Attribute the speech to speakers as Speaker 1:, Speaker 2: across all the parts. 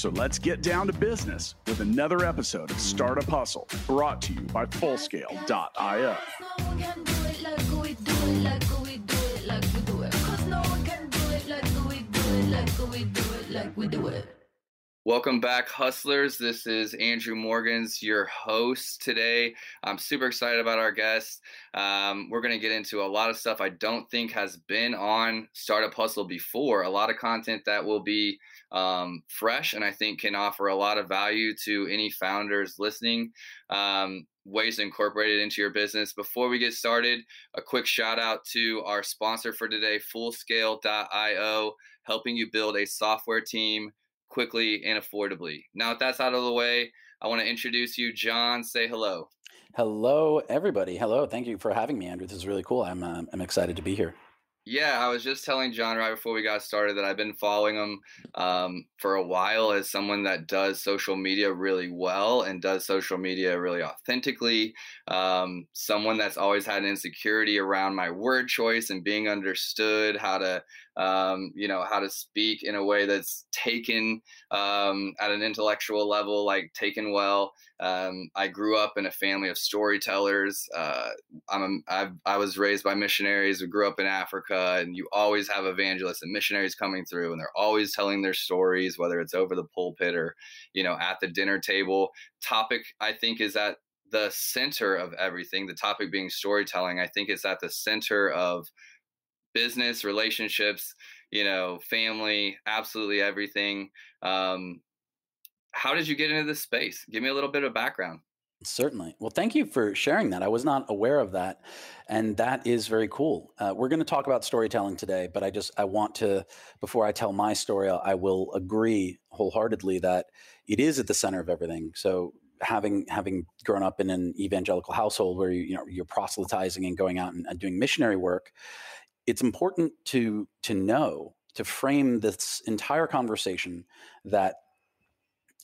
Speaker 1: So let's get down to business with another episode of Startup Hustle brought to you by Fullscale.io.
Speaker 2: Welcome back, hustlers. This is Andrew Morgans, your host today. I'm super excited about our guest. Um, we're going to get into a lot of stuff I don't think has been on Startup Hustle before, a lot of content that will be um, fresh and I think can offer a lot of value to any founders listening. Um, ways to incorporate it into your business. Before we get started, a quick shout out to our sponsor for today, Fullscale.io, helping you build a software team quickly and affordably. Now, if that's out of the way, I want to introduce you, John. Say hello.
Speaker 3: Hello, everybody. Hello. Thank you for having me, Andrew. This is really cool. I'm uh, I'm excited to be here.
Speaker 2: Yeah, I was just telling John right before we got started that I've been following him um, for a while as someone that does social media really well and does social media really authentically. Um, someone that's always had an insecurity around my word choice and being understood, how to um, you know, how to speak in a way that's taken um, at an intellectual level, like taken well. Um, I grew up in a family of storytellers. Uh, I'm I was raised by missionaries. We grew up in Africa, and you always have evangelists and missionaries coming through, and they're always telling their stories, whether it's over the pulpit or, you know, at the dinner table. Topic, I think, is at the center of everything. The topic being storytelling, I think, is at the center of business, relationships, you know, family, absolutely everything. Um, how did you get into this space? Give me a little bit of background.
Speaker 3: Certainly. Well, thank you for sharing that. I was not aware of that, and that is very cool. Uh, we're going to talk about storytelling today, but I just I want to before I tell my story, I will agree wholeheartedly that it is at the center of everything. So having having grown up in an evangelical household where you, you know you're proselytizing and going out and, and doing missionary work, it's important to to know to frame this entire conversation that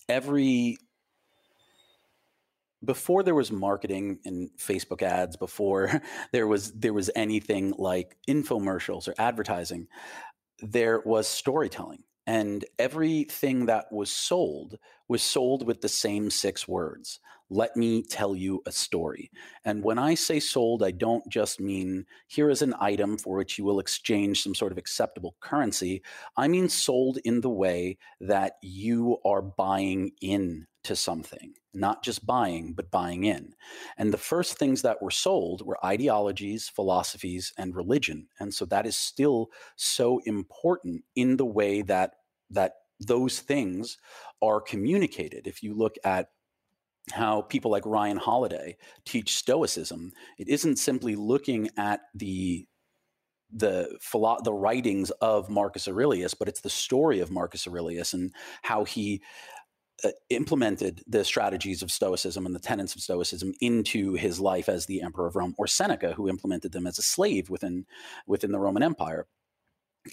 Speaker 3: every before there was marketing and Facebook ads, before there was there was anything like infomercials or advertising, there was storytelling. And everything that was sold was sold with the same six words let me tell you a story. And when I say sold, I don't just mean here is an item for which you will exchange some sort of acceptable currency. I mean sold in the way that you are buying in to something, not just buying, but buying in. And the first things that were sold were ideologies, philosophies, and religion. And so that is still so important in the way that that those things are communicated. If you look at how people like Ryan Holiday teach Stoicism. It isn't simply looking at the the philo- the writings of Marcus Aurelius, but it's the story of Marcus Aurelius and how he uh, implemented the strategies of Stoicism and the tenets of Stoicism into his life as the emperor of Rome, or Seneca, who implemented them as a slave within within the Roman Empire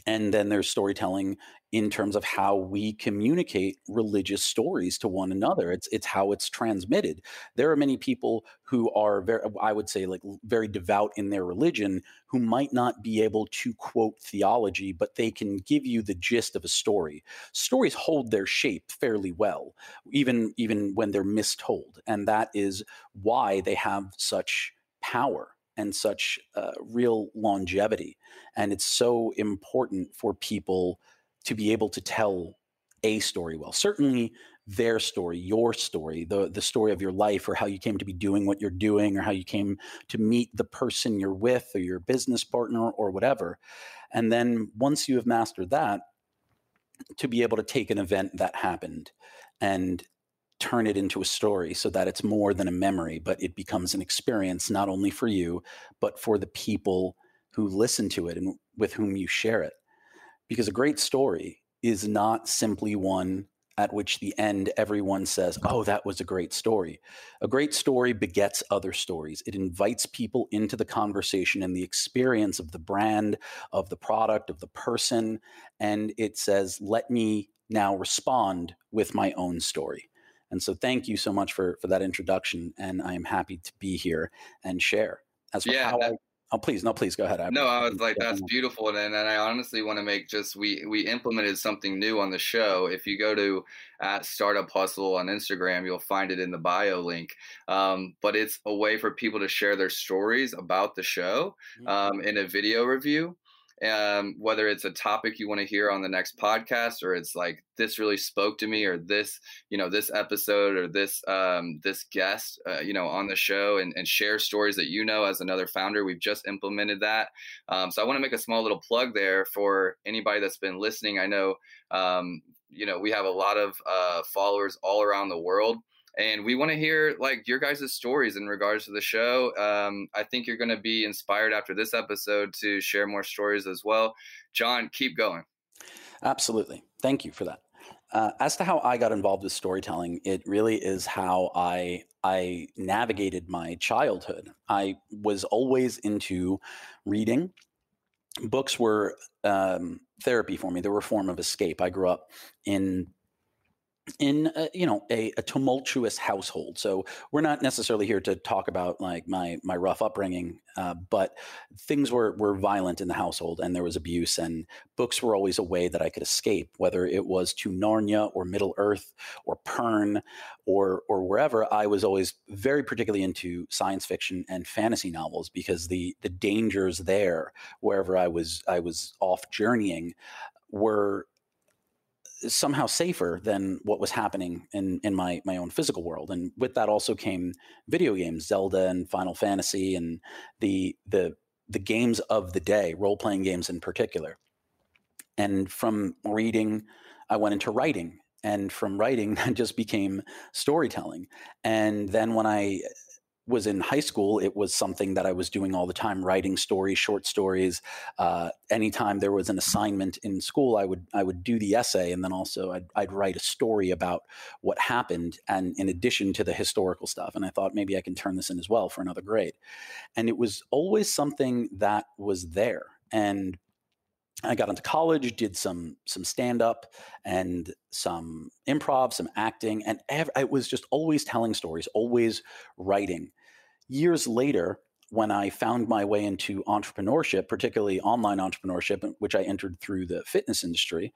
Speaker 3: and then there's storytelling in terms of how we communicate religious stories to one another. It's it's how it's transmitted. There are many people who are very i would say like very devout in their religion who might not be able to quote theology but they can give you the gist of a story. Stories hold their shape fairly well even even when they're mistold and that is why they have such power and such uh, real longevity. And it's so important for people to be able to tell a story well. Certainly their story, your story, the, the story of your life or how you came to be doing what you're doing or how you came to meet the person you're with or your business partner or whatever. And then once you have mastered that, to be able to take an event that happened and turn it into a story so that it's more than a memory, but it becomes an experience not only for you, but for the people who listen to it and with whom you share it. Because a great story is not simply one at which the end everyone says, Oh, that was a great story. A great story begets other stories. It invites people into the conversation and the experience of the brand, of the product, of the person. And it says, Let me now respond with my own story. And so thank you so much for, for that introduction. And I am happy to be here and share. As for yeah, how that, I Oh, please, no, please go ahead.
Speaker 2: I, no, I was like, that's beautiful, and, and I honestly want to make just we we implemented something new on the show. If you go to at Startup Hustle on Instagram, you'll find it in the bio link. Um, but it's a way for people to share their stories about the show mm-hmm. um, in a video review um, whether it's a topic you want to hear on the next podcast or it's like this really spoke to me or this you know this episode or this um, this guest uh, you know on the show and, and share stories that you know as another founder we've just implemented that. Um, so i want to make a small little plug there for anybody that's been listening. I know um, you know we have a lot of uh, followers all around the world and we want to hear like your guys' stories in regards to the show. Um, I think you're going to be inspired after this episode to share more stories as well. John, keep going.
Speaker 3: Absolutely. Thank you for that. Uh, as to how I got involved with storytelling, it really is how I I navigated my childhood. I was always into reading. Books were um, therapy for me. They were a form of escape. I grew up in in a, you know a, a, tumultuous household. So we're not necessarily here to talk about like my my rough upbringing uh, but things were were violent in the household and there was abuse and books were always a way that i could escape whether it was to narnia or middle earth or pern or or wherever. I was always very particularly into science fiction and fantasy novels because the the dangers there wherever i was i was off journeying were somehow safer than what was happening in in my my own physical world. And with that also came video games zelda and final fantasy and the the the games of the day role playing games in particular. And from reading i went into writing. And from writing that just became storytelling. And then when i was in high school, it was something that I was doing all the time, writing stories, short stories. Uh, anytime there was an assignment in school, I would I would do the essay, and then also I'd, I'd write a story about what happened, and in addition to the historical stuff. And I thought maybe I can turn this in as well for another grade. And it was always something that was there. And I got into college, did some some stand up and some improv, some acting, and ev- I was just always telling stories, always writing. Years later, when I found my way into entrepreneurship, particularly online entrepreneurship, which I entered through the fitness industry,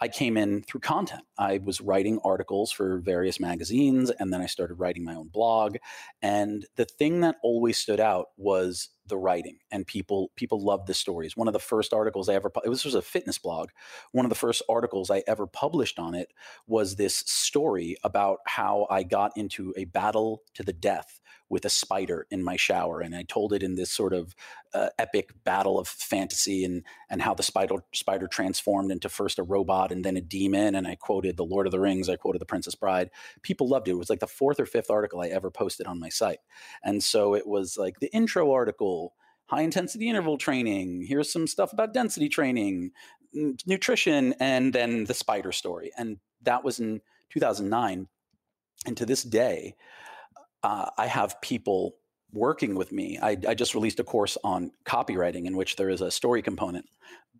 Speaker 3: I came in through content. I was writing articles for various magazines, and then I started writing my own blog. And the thing that always stood out was the writing and people people loved the stories. One of the first articles i ever was, was a fitness blog. One of the first articles i ever published on it was this story about how i got into a battle to the death with a spider in my shower, and I told it in this sort of uh, epic battle of fantasy and and how the spider spider transformed into first a robot and then a demon. And I quoted the Lord of the Rings, I quoted the Princess Bride. People loved it. It was like the fourth or fifth article I ever posted on my site, and so it was like the intro article. High intensity interval training. Here's some stuff about density training, nutrition, and then the spider story. And that was in 2009. And to this day, uh, I have people working with me. I, I, just released a course on copywriting in which there is a story component,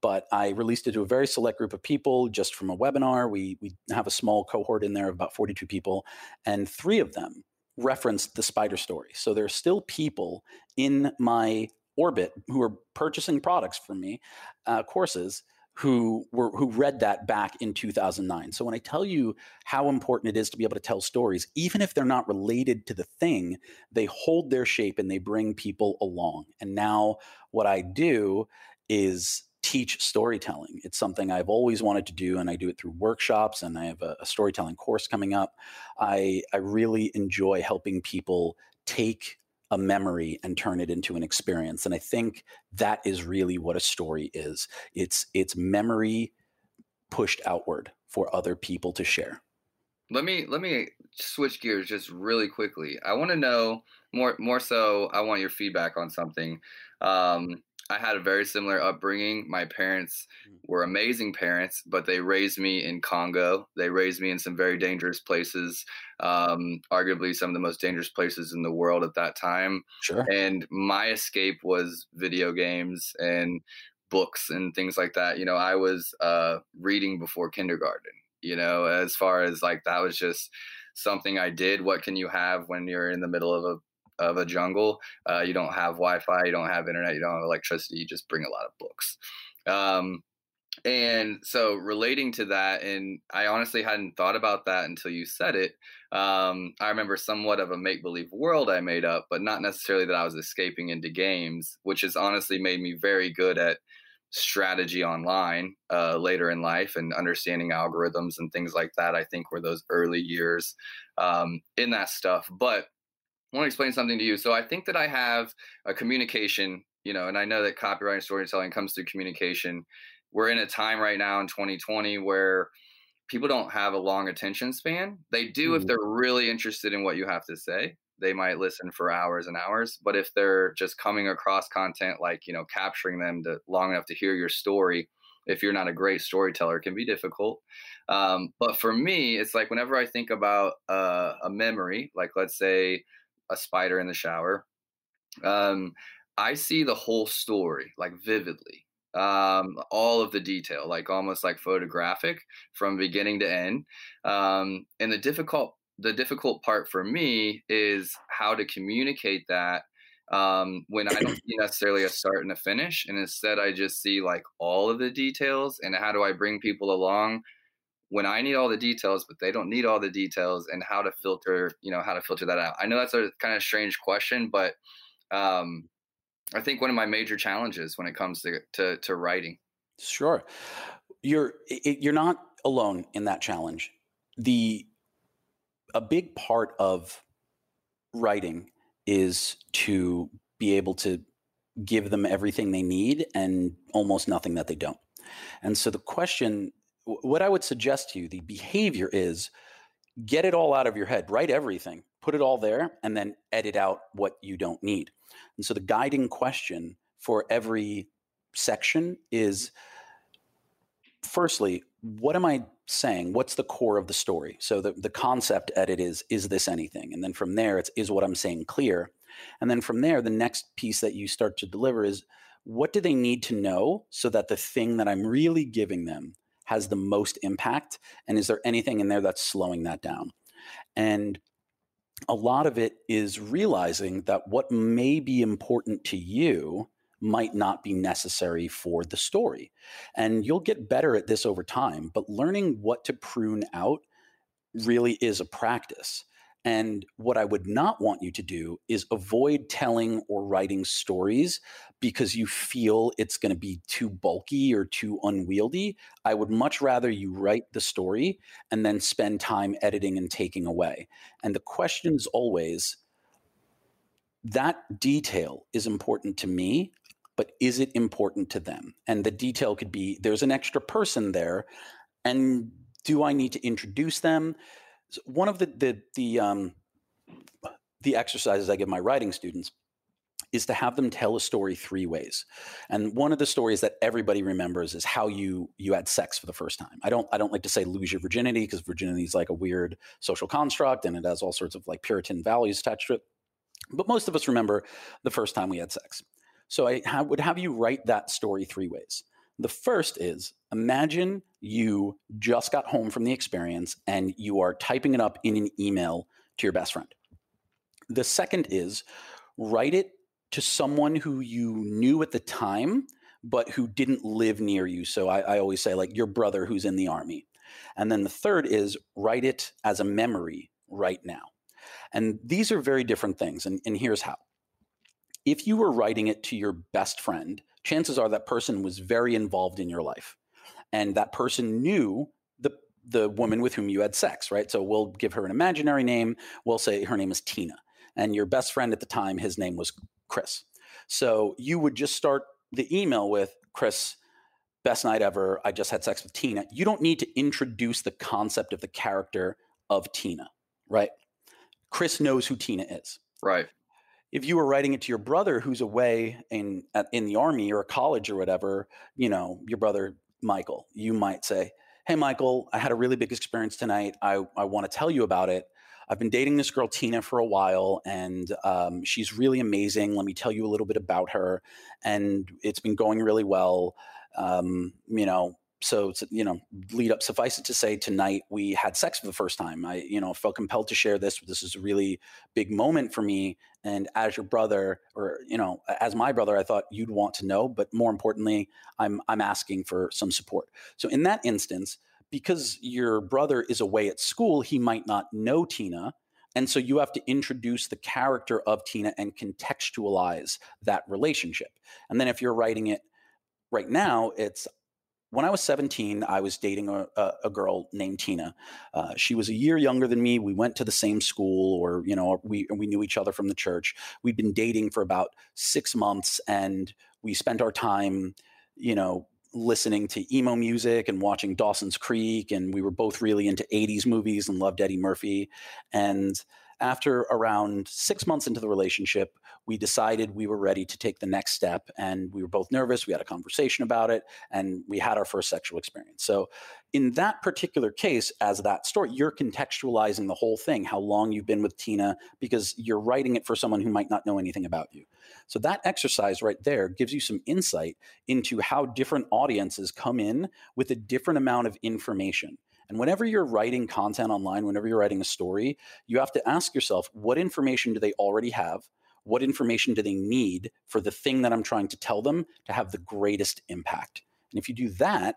Speaker 3: but I released it to a very select group of people just from a webinar. We, we have a small cohort in there of about 42 people, and three of them referenced the spider story. So there are still people in my orbit who are purchasing products from me, uh, courses who were who read that back in 2009. So when I tell you how important it is to be able to tell stories, even if they're not related to the thing, they hold their shape and they bring people along. And now what I do is teach storytelling. It's something I've always wanted to do, and I do it through workshops. And I have a, a storytelling course coming up. I I really enjoy helping people take a memory and turn it into an experience and i think that is really what a story is. It's it's memory pushed outward for other people to share.
Speaker 2: Let me let me switch gears just really quickly. I want to know more more so i want your feedback on something. Um, I had a very similar upbringing. My parents mm. were amazing parents, but they raised me in Congo. They raised me in some very dangerous places, um, arguably some of the most dangerous places in the world at that time.
Speaker 3: Sure.
Speaker 2: And my escape was video games and books and things like that. You know, I was uh, reading before kindergarten. You know, as far as like that was just something I did. What can you have when you're in the middle of a of a jungle. Uh, you don't have Wi-Fi, you don't have internet, you don't have electricity. You just bring a lot of books. Um, and so relating to that, and I honestly hadn't thought about that until you said it. Um, I remember somewhat of a make believe world I made up, but not necessarily that I was escaping into games, which has honestly made me very good at strategy online uh, later in life and understanding algorithms and things like that. I think were those early years um, in that stuff. But want to explain something to you. So I think that I have a communication, you know, and I know that copyright and storytelling comes through communication. We're in a time right now in 2020 where people don't have a long attention span. They do if mm-hmm. they're really interested in what you have to say. They might listen for hours and hours, but if they're just coming across content like, you know, capturing them to long enough to hear your story, if you're not a great storyteller, can be difficult. Um, but for me, it's like whenever I think about uh, a memory, like let's say a spider in the shower. Um, I see the whole story like vividly, um, all of the detail, like almost like photographic from beginning to end. Um, and the difficult the difficult part for me is how to communicate that um, when I don't see necessarily a start and a finish, and instead I just see like all of the details and how do I bring people along when I need all the details, but they don't need all the details, and how to filter, you know, how to filter that out. I know that's a kind of strange question, but um, I think one of my major challenges when it comes to to, to writing.
Speaker 3: Sure, you're you're not alone in that challenge. The a big part of writing is to be able to give them everything they need and almost nothing that they don't. And so the question what I would suggest to you, the behavior is get it all out of your head, write everything, put it all there, and then edit out what you don't need. And so the guiding question for every section is firstly, what am I saying? What's the core of the story? So the, the concept edit is, is this anything? And then from there, it's, is what I'm saying clear? And then from there, the next piece that you start to deliver is what do they need to know so that the thing that I'm really giving them has the most impact? And is there anything in there that's slowing that down? And a lot of it is realizing that what may be important to you might not be necessary for the story. And you'll get better at this over time, but learning what to prune out really is a practice. And what I would not want you to do is avoid telling or writing stories because you feel it's going to be too bulky or too unwieldy. I would much rather you write the story and then spend time editing and taking away. And the question is always that detail is important to me, but is it important to them? And the detail could be there's an extra person there. And do I need to introduce them? One of the the the um, the exercises I give my writing students is to have them tell a story three ways. And one of the stories that everybody remembers is how you you had sex for the first time. I don't I don't like to say lose your virginity because virginity is like a weird social construct and it has all sorts of like Puritan values attached to it. But most of us remember the first time we had sex. So I ha- would have you write that story three ways. The first is imagine you just got home from the experience and you are typing it up in an email to your best friend. The second is write it to someone who you knew at the time, but who didn't live near you. So I, I always say, like your brother who's in the army. And then the third is write it as a memory right now. And these are very different things. And, and here's how. If you were writing it to your best friend, chances are that person was very involved in your life and that person knew the the woman with whom you had sex right? So we'll give her an imaginary name. We'll say her name is tina and your best friend at the time his name was chris. So you would just start the email with chris best night ever. I just had sex with tina. You don't need to introduce the concept of the character of tina right? Chris knows who tina is.
Speaker 2: Right.
Speaker 3: If you were writing it to your brother who's away in in the army or a college or whatever, you know, your brother Michael, you might say, "Hey Michael, I had a really big experience tonight. I I want to tell you about it. I've been dating this girl Tina for a while, and um, she's really amazing. Let me tell you a little bit about her, and it's been going really well. Um, you know, so you know lead up suffice it to say tonight we had sex for the first time. I you know felt compelled to share this. This is a really big moment for me. And as your brother or you know as my brother i thought you'd want to know. But more importantly i'm i'm asking for some support. So in that instance because your brother is away at school he might not know tina. And so you have to introduce the character of tina and contextualize that relationship. And then if you're writing it right now it's when I was 17, I was dating a, a, girl named Tina. Uh, she was a year younger than me. We went to the same school, or you know, we we knew each other from the church. We'd been dating for about six months, and we spent our time, you know, listening to emo music and watching Dawson's Creek, and we were both really into 80s movies and loved Eddie Murphy. And after around six months into the relationship, we decided we were ready to take the next step. And we were both nervous. We had a conversation about it and we had our first sexual experience. So, in that particular case, as that story, you're contextualizing the whole thing, how long you've been with Tina, because you're writing it for someone who might not know anything about you. So, that exercise right there gives you some insight into how different audiences come in with a different amount of information. And whenever you're writing content online, whenever you're writing a story, you have to ask yourself what information do they already have? What information do they need for the thing that I'm trying to tell them to have the greatest impact? And if you do that,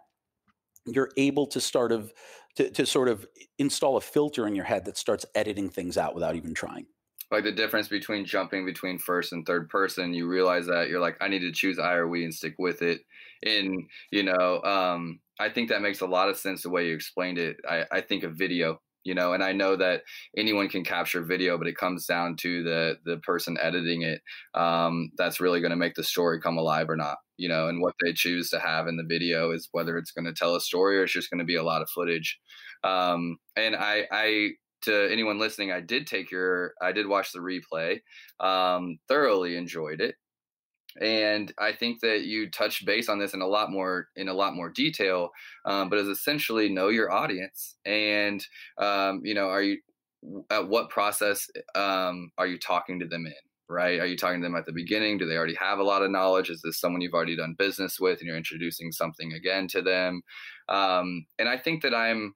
Speaker 3: you're able to start of to, to sort of install a filter in your head that starts editing things out without even trying
Speaker 2: like the difference between jumping between first and third person you realize that you're like i need to choose i or we and stick with it and you know um, i think that makes a lot of sense the way you explained it. I, I think of video you know and i know that anyone can capture video but it comes down to the the person editing it um, that's really going to make the story come alive or not you know and what they choose to have in the video is whether it's going to tell a story or it's just going to be a lot of footage. Um, and i i to anyone listening i did take your i did watch the replay um, thoroughly enjoyed it and I think that you touched base on this in a lot more in a lot more detail, um, but is essentially know your audience and um, you know are you at what process um, are you talking to them in right? Are you talking to them at the beginning? Do they already have a lot of knowledge? Is this someone you've already done business with and you're introducing something again to them? Um, and I think that I'm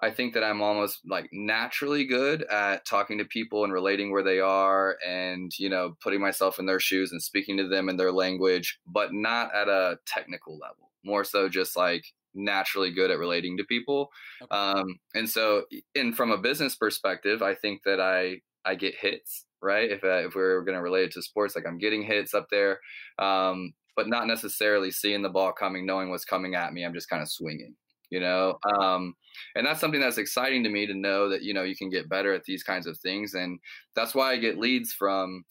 Speaker 2: I think that I'm almost like naturally good at talking to people and relating where they are and, you know, putting myself in their shoes and speaking to them in their language, but not at a technical level. More so just like naturally good at relating to people. Okay. Um, and so, and from a business perspective, I think that I, I get hits, right? If, uh, if we're going to relate it to sports, like I'm getting hits up there, um, but not necessarily seeing the ball coming, knowing what's coming at me. I'm just kind of swinging you know um, and that's something that's exciting to me to know that you know you can get better at these kinds of things and that's why i get leads from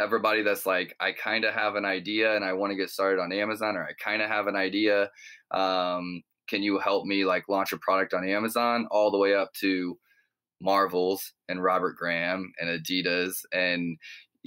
Speaker 2: everybody that's like i kind of have an idea and i want to get started on amazon or i kind of have an idea um, can you help me like launch a product on amazon? all the way up to marvels and robert graham and adidas and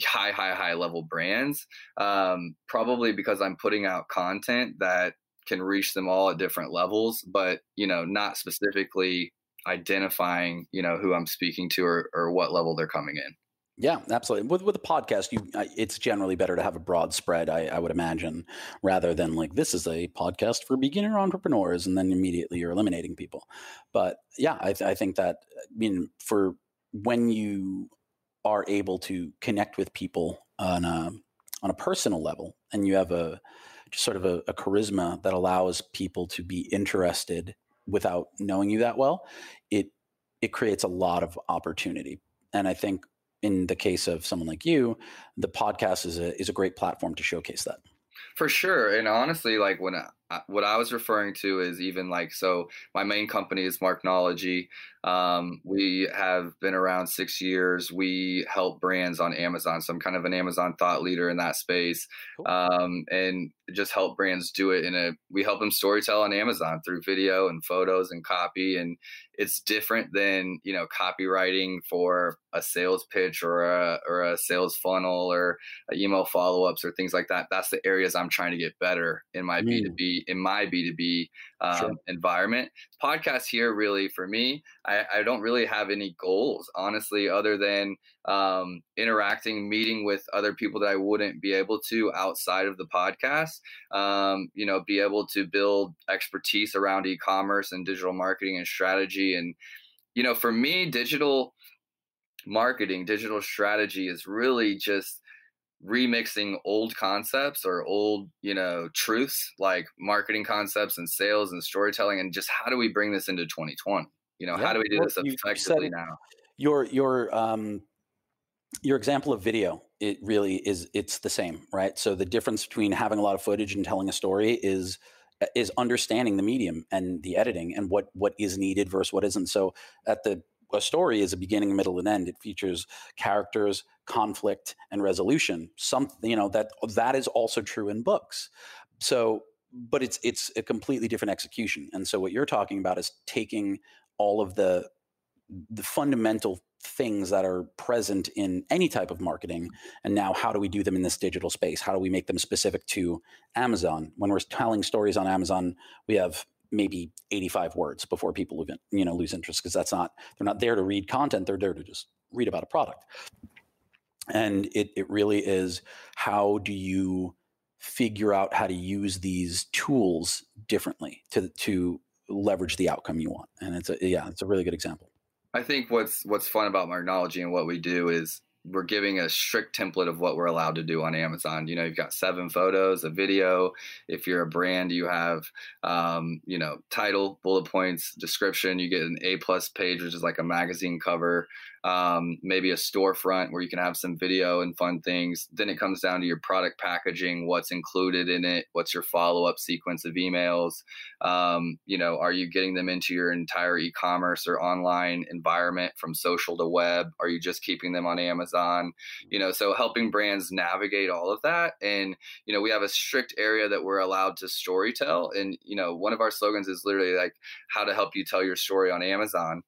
Speaker 2: high high high level brands um, probably because i'm putting out content that can reach them all at different levels, but you know, not specifically identifying, you know, who I'm speaking to or, or what level they're coming in.
Speaker 3: Yeah, absolutely. With with a podcast, you it's generally better to have a broad spread, I, I, would imagine, rather than like this is a podcast for beginner entrepreneurs, and then immediately you're eliminating people. But yeah, I, I think that I mean for when you are able to connect with people on a on a personal level, and you have a sort of a, a charisma that allows people to be interested without knowing you that well, it it creates a lot of opportunity. And I think in the case of someone like you, the podcast is a is a great platform to showcase that.
Speaker 2: For sure, and honestly, like when I, what I was referring to is even like so. My main company is Marknology. Um, we have been around six years. We help brands on Amazon, so I'm kind of an Amazon thought leader in that space, cool. um, and just help brands do it in a. We help them storytell on Amazon through video and photos and copy, and it's different than you know copywriting for a sales pitch or a or a sales funnel or email follow-ups or things like that that's the areas i'm trying to get better in my mm. b2b in my b2b um, sure. environment podcast here really for me I, I don't really have any goals honestly other than um, interacting meeting with other people that i wouldn't be able to outside of the podcast um, you know be able to build expertise around e-commerce and digital marketing and strategy and you know for me digital marketing, digital strategy is really just remixing old concepts or old, you know, truths like marketing concepts and sales and storytelling and just how do we bring this into 2020? You know, yeah. how do we do this effectively now?
Speaker 3: Your your um your example of video it really is it's the same right so the difference between having a lot of footage and telling a story is is understanding the medium and the editing and what what is needed versus what isn't so at the a story is a beginning, middle, and end. It features characters, conflict, and resolution. Some, you know, that that is also true in books. So, but it's it's a completely different execution. And so, what you're talking about is taking all of the the fundamental things that are present in any type of marketing and now how do we do them in this digital space how do we make them specific to amazon when we're telling stories on amazon we have maybe 85 words before people even you know lose interest because that's not they're not there to read content they're there to just read about a product. And it, it really is how do you figure out how to use these tools differently to to leverage the outcome you want? And it's a yeah it's a really good example.
Speaker 2: I think what's what's fun about marknology and what we do is we're giving a strict template of what we're allowed to do on Amazon. You know, you've got seven photos, a video. If you're a brand, you have, um, you know, title, bullet points, description. You get an A plus page, which is like a magazine cover um, maybe a storefront where you can have some video and fun things. Then it comes down to your product packaging, what's included in it, what's your follow up sequence of emails. Um, you know, are you getting them into your entire e commerce or online environment from social to web? Are you just keeping them on Amazon? You know, so helping brands navigate all of that. And, you know, we have a strict area that we're allowed to story tell. And, you know, one of our slogans is literally like how to help you tell your story on Amazon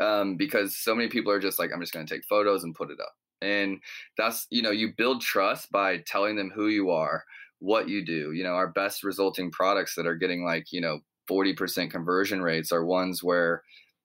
Speaker 2: um, because so many people are just like, I'm just going to take photos and put it up. And that's, you know, you build trust by telling them who you are, what you do. You know, our best resulting products that are getting like, you know, 40% conversion rates are ones where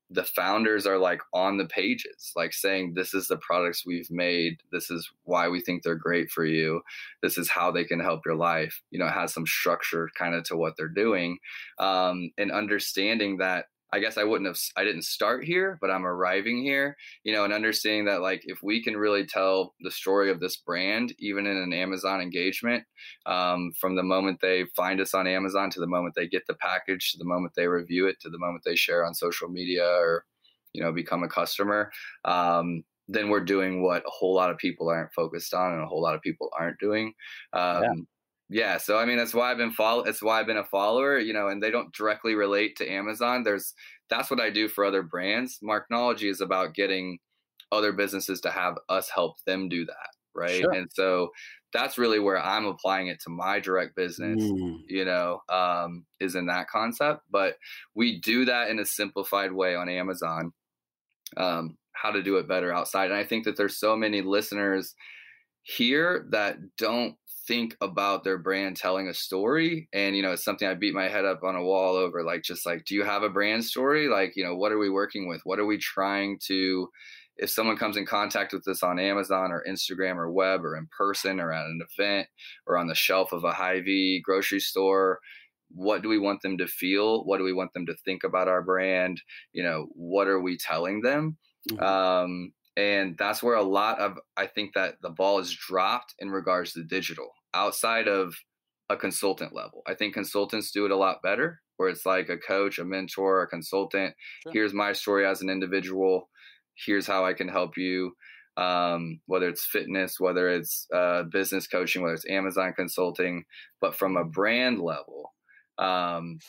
Speaker 2: the founders are like on the pages, like saying, This is the products we've made. This is why we think they're great for you. This is how they can help your life. You know, it has some structure kind of to what they're doing. Um, and understanding that I guess I wouldn't have, I didn't start here, but I'm arriving here, you know, and understanding that like if we can really tell the story of this brand, even in an Amazon engagement, um, from the moment they find us on Amazon to the moment they get the package, to the moment they review it, to the moment they share on social media or, you know, become a customer, um, then we're doing what a whole lot of people aren't focused on and a whole lot of people aren't doing. Um, yeah yeah so i mean that's why i've been follow that's why i've been a follower you know and they don't directly relate to amazon. There's that's what i do for other brands. Marknology is about getting other businesses to have us help them do that right? Sure. and so that's really where i'm applying it to my direct business mm. you know um, is in that concept. But we do that in a simplified way on amazon um, how to do it better outside. And i think that there's so many listeners here that don't think about their brand telling a story and you know it's something i beat my head up on a wall over like just like do you have a brand story? Like you know what are we working with? What are we trying to if someone comes in contact with us on amazon or instagram or web or in person or at an event or on the shelf of a Hy-Vee grocery store what do we want them to feel? What do we want them to think about our brand? You know what are we telling them? Mm-hmm. um, and that's where a lot of i think that the ball is dropped in regards to digital outside of a consultant level. I think consultants do it a lot better, where it's like a coach, a mentor, a consultant. Sure. Here's my story as an individual. Here's how I can help you. Um, whether it's fitness, whether it's uh, business coaching, whether it's Amazon consulting, but from a brand level, um,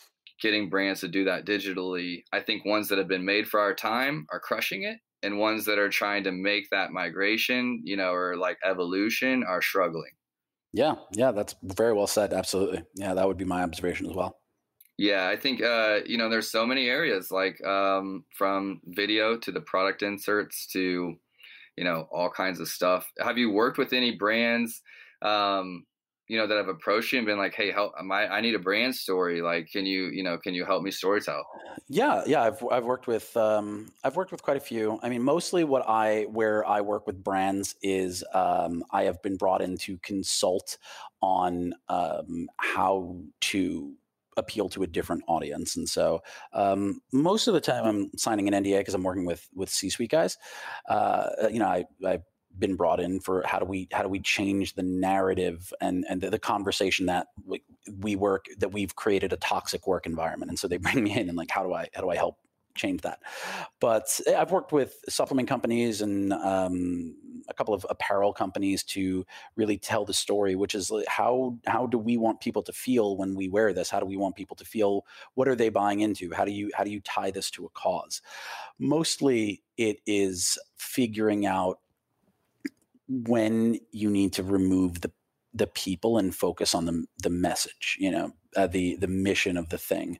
Speaker 2: getting brands to do that digitally, I think ones that have been made for our time are crushing it, and ones that are trying to make that migration, you know, or like evolution are struggling.
Speaker 3: Yeah, yeah, that's very well said. Absolutely. Yeah, that would be my observation as well.
Speaker 2: Yeah, I think uh, you know there's so many areas like um, from video to the product inserts to you know all kinds of stuff. Have you worked with any brands um, you know that have approached you and been like hey help my i need a brand story like can you you know can you help me storytell?
Speaker 3: Yeah yeah i've, I've worked with um, i've worked with quite a few. I mean mostly what i where i work with brands is um, i have been brought in to consult on um, how to appeal to a different audience and so um, most of the time i'm signing an nda because i'm working with with c-suite guys. Uh, you know i i been brought in for how do we how do we change the narrative and and the, the conversation that we, we work that we've created a toxic work environment. And so they bring me in and like how do i how do i help change that? But eh, i've worked with supplement companies and um, a couple of apparel companies to really tell the story which is how how do we want people to feel when we wear this? How do we want people to feel? What are they buying into? How do you how do you tie this to a cause? Mostly it is figuring out when you need to remove the the people and focus on the the message you know uh, the the mission of the thing.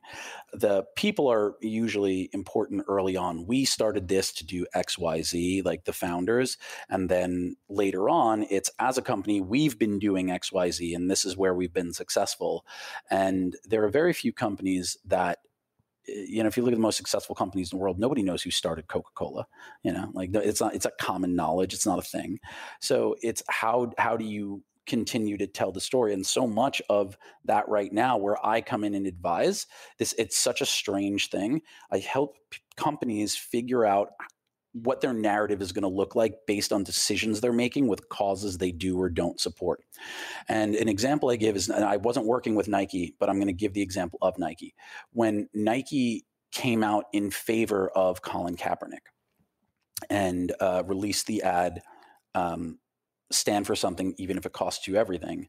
Speaker 3: The people are usually important early on. We started this to do xyz like the founders and then later on it's as a company we've been doing xyz and this is where we've been successful. And there are very few companies that you know, if you look at the most successful companies in the world, nobody knows who started Coca Cola. You know, like it's not it's a common knowledge. It's not a thing. So it's how how do you continue to tell the story and so much of that right now where i come in and advise this it's such a strange thing i help p- companies figure out what their narrative is going to look like based on decisions they're making with causes they do or don't support. And an example I give is and I wasn't working with Nike, but I'm going to give the example of Nike. When Nike came out in favor of Colin Kaepernick and uh, released the ad, um, stand for something, even if it costs you everything,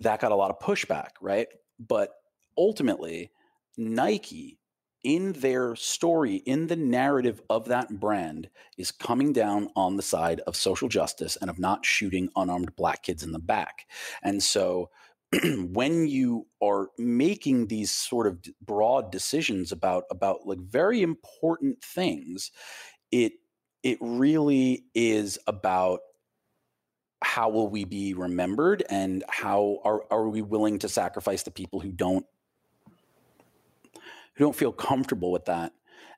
Speaker 3: that got a lot of pushback, right? But ultimately, Nike in their story, in the narrative of that brand, is coming down on the side of social justice and of not shooting unarmed black kids in the back. And so when you are making these sort of broad decisions about about like very important things, it it really is about how will we be remembered and how are, are we willing to sacrifice the people who don't who don't feel comfortable with that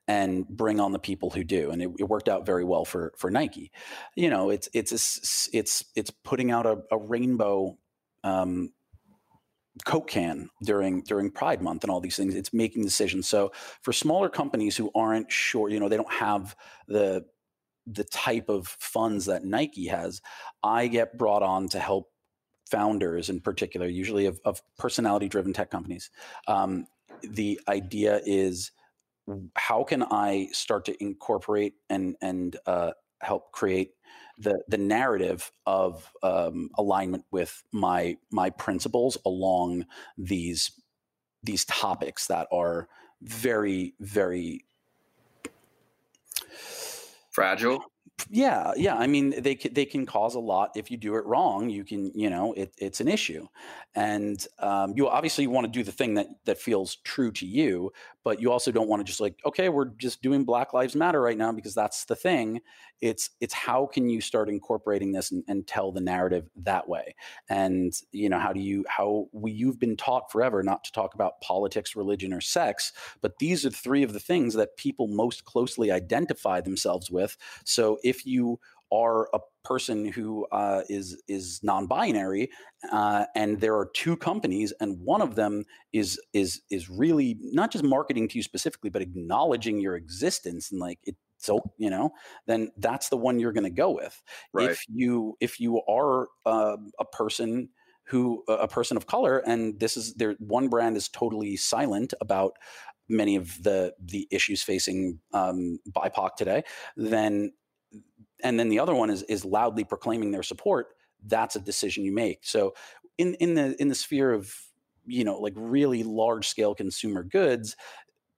Speaker 3: and bring on the people who do and it, it, worked out very well for for nike. You know it's it's it's it's putting out a, a rainbow um, coke can during during pride month and all these things. It's making decisions. So for smaller companies who aren't sure you know they don't have the the type of funds that nike has i get brought on to help founders in particular usually of, of personality driven tech companies. Um, the idea is how can I start to incorporate and and uh, help create the the narrative of um, alignment with my my principles along these these topics that are very very
Speaker 2: fragile
Speaker 3: yeah yeah i mean they can, they can cause a lot if you do it wrong you can you know it, it's an issue. And um, you obviously want to do the thing that that feels true to you but you also don't want to just like okay we're just doing black lives matter right now because that's the thing. It's it's how can you start incorporating this and, and tell the narrative that way? And you know how do you how we you've been taught forever not to talk about politics religion or sex but these are three of the things that people most closely identify themselves with. So if you are a person who uh, is is non-binary, uh, and there are two companies, and one of them is is is really not just marketing to you specifically, but acknowledging your existence and like it. So you know, then that's the one you're going to go with. Right. If you if you are uh, a person who a person of color, and this is there, one brand is totally silent about many of the the issues facing um, BIPOC today, then and then the other one is is loudly proclaiming their support that's a decision you make. So in in the in the sphere of you know like really large scale consumer goods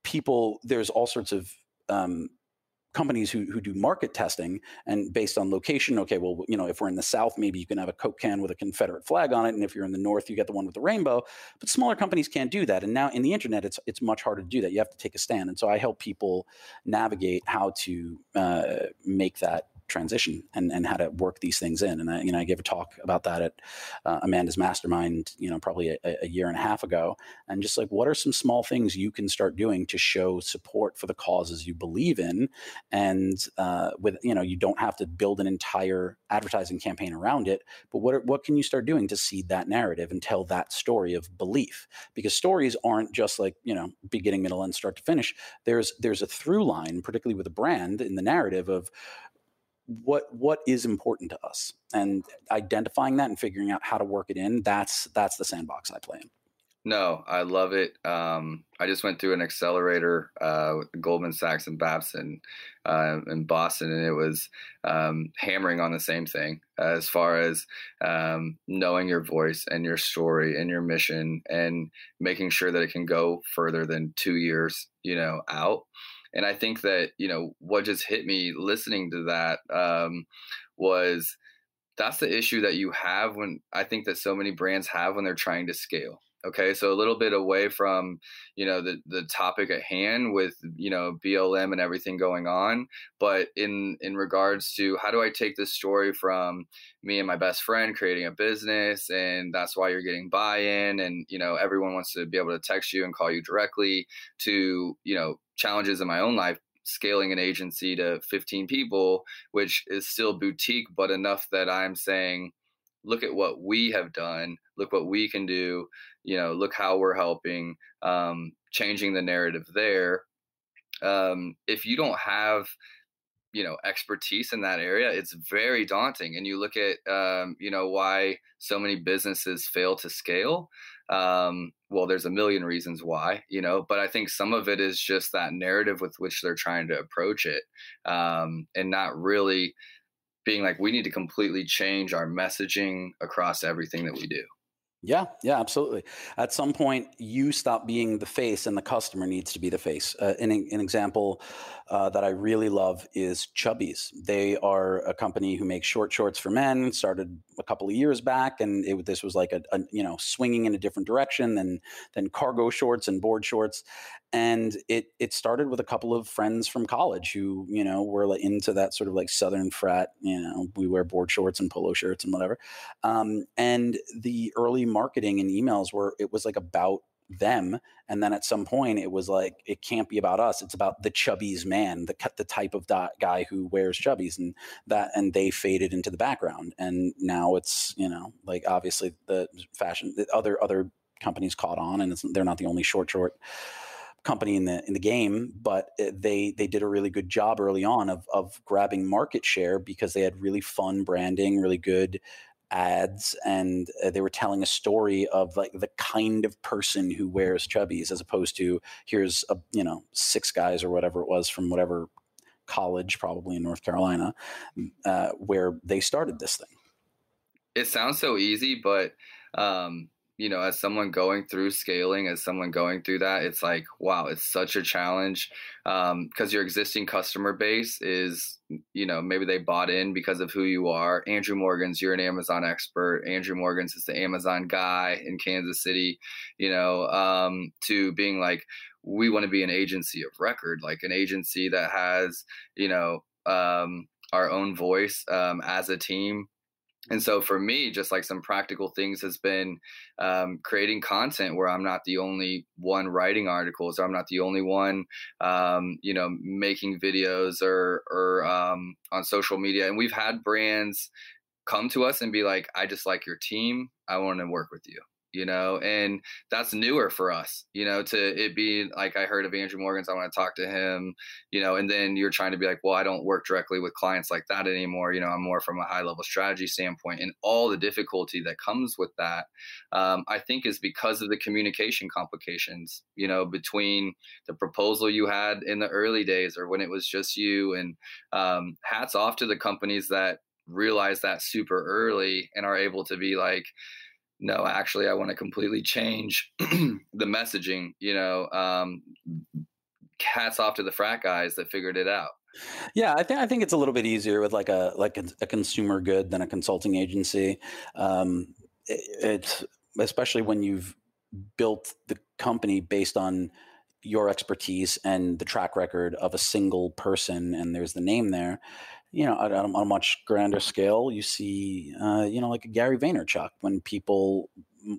Speaker 3: people there's all sorts of um, companies who, who do market testing and based on location okay well you know if we're in the south maybe you can have a coke can with a confederate flag on it and if you're in the north you get the one with the rainbow. But smaller companies can't do that and now in the internet it's it's much harder to do that. You have to take a stand and so i help people navigate how to uh, make that transition and, and how to work these things in. And I, you know, I gave a talk about that at uh, Amanda's Mastermind, you know, probably a, a, year and a half ago. And just like, what are some small things you can start doing to show support for the causes you believe in? And uh, with, you know, you don't have to build an entire advertising campaign around it, but what, are, what can you start doing to seed that narrative and tell that story of belief? Because stories aren't just like, you know, beginning, middle, and start to finish. There's, there's a through line, particularly with a brand in the narrative of, what what is important to us and identifying that and figuring out how to work it in that's that's the sandbox i play in.
Speaker 2: No i love it um, i just went through an accelerator uh, with goldman sachs and babson uh, in boston and it was um, hammering on the same thing as far as um, knowing your voice and your story and your mission and making sure that it can go further than two years you know out and I think that you know what just hit me listening to that um, was that's the issue that you have when I think that so many brands have when they're trying to scale. Okay, so a little bit away from you know the the topic at hand with you know BLM and everything going on, but in in regards to how do I take this story from me and my best friend creating a business, and that's why you're getting buy-in, and you know everyone wants to be able to text you and call you directly to you know challenges in my own life scaling an agency to 15 people, which is still boutique, but enough that I'm saying, look at what we have done, look what we can do, you know, look how we're helping, um, changing the narrative there. Um, if you don't have you know expertise in that area it's very daunting and you look at um, you know why so many businesses fail to scale um, well, there's a million reasons why, you know, but I think some of it is just that narrative with which they're trying to approach it um, and not really being like, we need to completely change our messaging across everything that we do.
Speaker 3: Yeah, yeah, absolutely. At some point, you stop being the face, and the customer needs to be the face. Uh, an, an example uh, that I really love is Chubbies. They are a company who makes short shorts for men. Started a couple of years back, and it, this was like a, a, you know swinging in a different direction than than cargo shorts and board shorts and it it started with a couple of friends from college who you know were into that sort of like southern frat you know we wear board shorts and polo shirts and whatever um, and the early marketing and emails were it was like about them and then at some point it was like it can't be about us it's about the chubbies man the cut the type of guy who wears chubbies and that and they faded into the background and now it's you know like obviously the fashion the other other companies caught on and they're not the only short short company in the in the game, but eh, they they did a really good job early on of of grabbing market share because they had really fun branding, really good ads and uh, they were telling a story of like the kind of person who wears chubbies as opposed to here's a you know six guys or whatever it was from whatever college probably in north carolina uh, where they started this thing.
Speaker 2: It sounds so easy but um, you know, as someone going through scaling, as someone going through that, it's like, wow, it's such a challenge because um, your existing customer base is, you know, maybe they bought in because of who you are. Andrew Morgans, you're an Amazon expert. Andrew Morgans is the Amazon guy in Kansas City, you know, um, to being like, we want to be an agency of record, like an agency that has, you know, um, our own voice um, as a team and so for me just like some practical things has been um, creating content where i'm not the only one writing articles or i'm not the only one um, you know making videos or or um, on social media. And we've had brands come to us and be like i just like your team. I want to work with you you know, and that's newer for us, you know, to it being like I heard of Andrew Morgans, I want to talk to him, you know, and then you're trying to be like, well, I don't work directly with clients like that anymore. You know, I'm more from a high level strategy standpoint, and all the difficulty that comes with that, um, I think, is because of the communication complications, you know, between the proposal you had in the early days or when it was just you, and um, hats off to the companies that realize that super early and are able to be like no, actually, I want to completely change the messaging. You know, um, hats off to the frat guys that figured it out.
Speaker 3: Yeah, I think I think it's a little bit easier with like a like a, a consumer good than a consulting agency. Um, it, it's especially when you've built the company based on your expertise and the track record of a single person, and there's the name there. You know, on, on a much grander scale, you see, uh, you know, like Gary Vaynerchuk. When people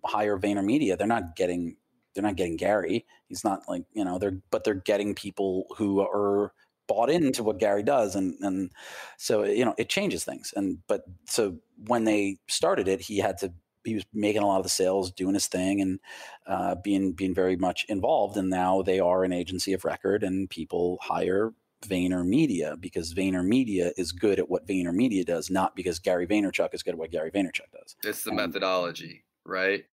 Speaker 3: hire VaynerMedia, they're not getting they're not getting Gary. He's not like you know they're but they're getting people who are bought into what Gary does, and and so you know it changes things. And but so when they started it, he had to he was making a lot of the sales, doing his thing, and uh, being being very much involved. And now they are an agency of record, and people hire VaynerMedia because VaynerMedia is good at what VaynerMedia does, not because Gary Vaynerchuk is good at what Gary Vaynerchuk does.
Speaker 2: It's the methodology, right?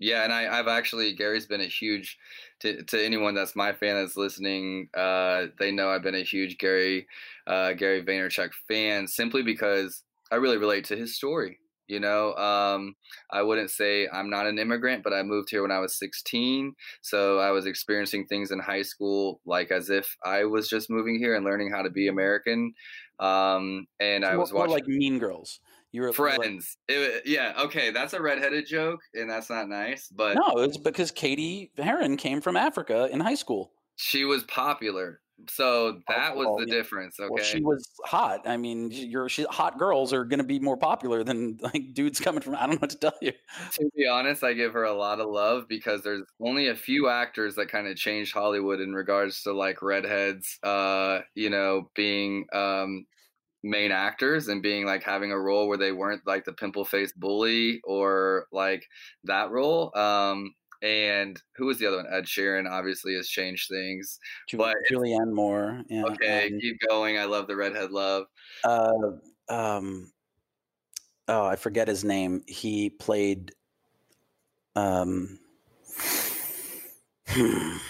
Speaker 2: Yeah, and I, have actually Gary's been a huge to, to anyone that's my fan that's listening. Uh, they know I've been a huge Gary uh, Gary Vaynerchuk fan simply because I really relate to his story. You know, um, I wouldn't say I'm not an immigrant, but I moved here when I was 16. So I was experiencing things in high school like as if I was just moving here and learning how to be American. Um, and I was
Speaker 3: watching like Mean Girls.
Speaker 2: You're friends. Like, it, yeah, okay, that's a redheaded joke, and that's not nice. But
Speaker 3: no, it's because Cady Heron came from Africa in high school.
Speaker 2: She was popular. So that was the difference. Okay, well,
Speaker 3: she was hot. I mean, your hot girls are going to be more popular than like dudes coming from. I don't know what to tell you.
Speaker 2: To be honest, I give her a lot of love because there's only a few actors that kind of changed Hollywood in regards to like redheads. Uh, you know, being um main actors and being like having a role where they weren't like the pimple faced bully or like that role. Um, and who was the other one? Ed Sheeran obviously has changed things.
Speaker 3: Ju- but Julianne Moore.
Speaker 2: Yeah. Okay, keep going. I love the redhead love.
Speaker 3: Uh, um, oh, I forget his name. He played. Um, oh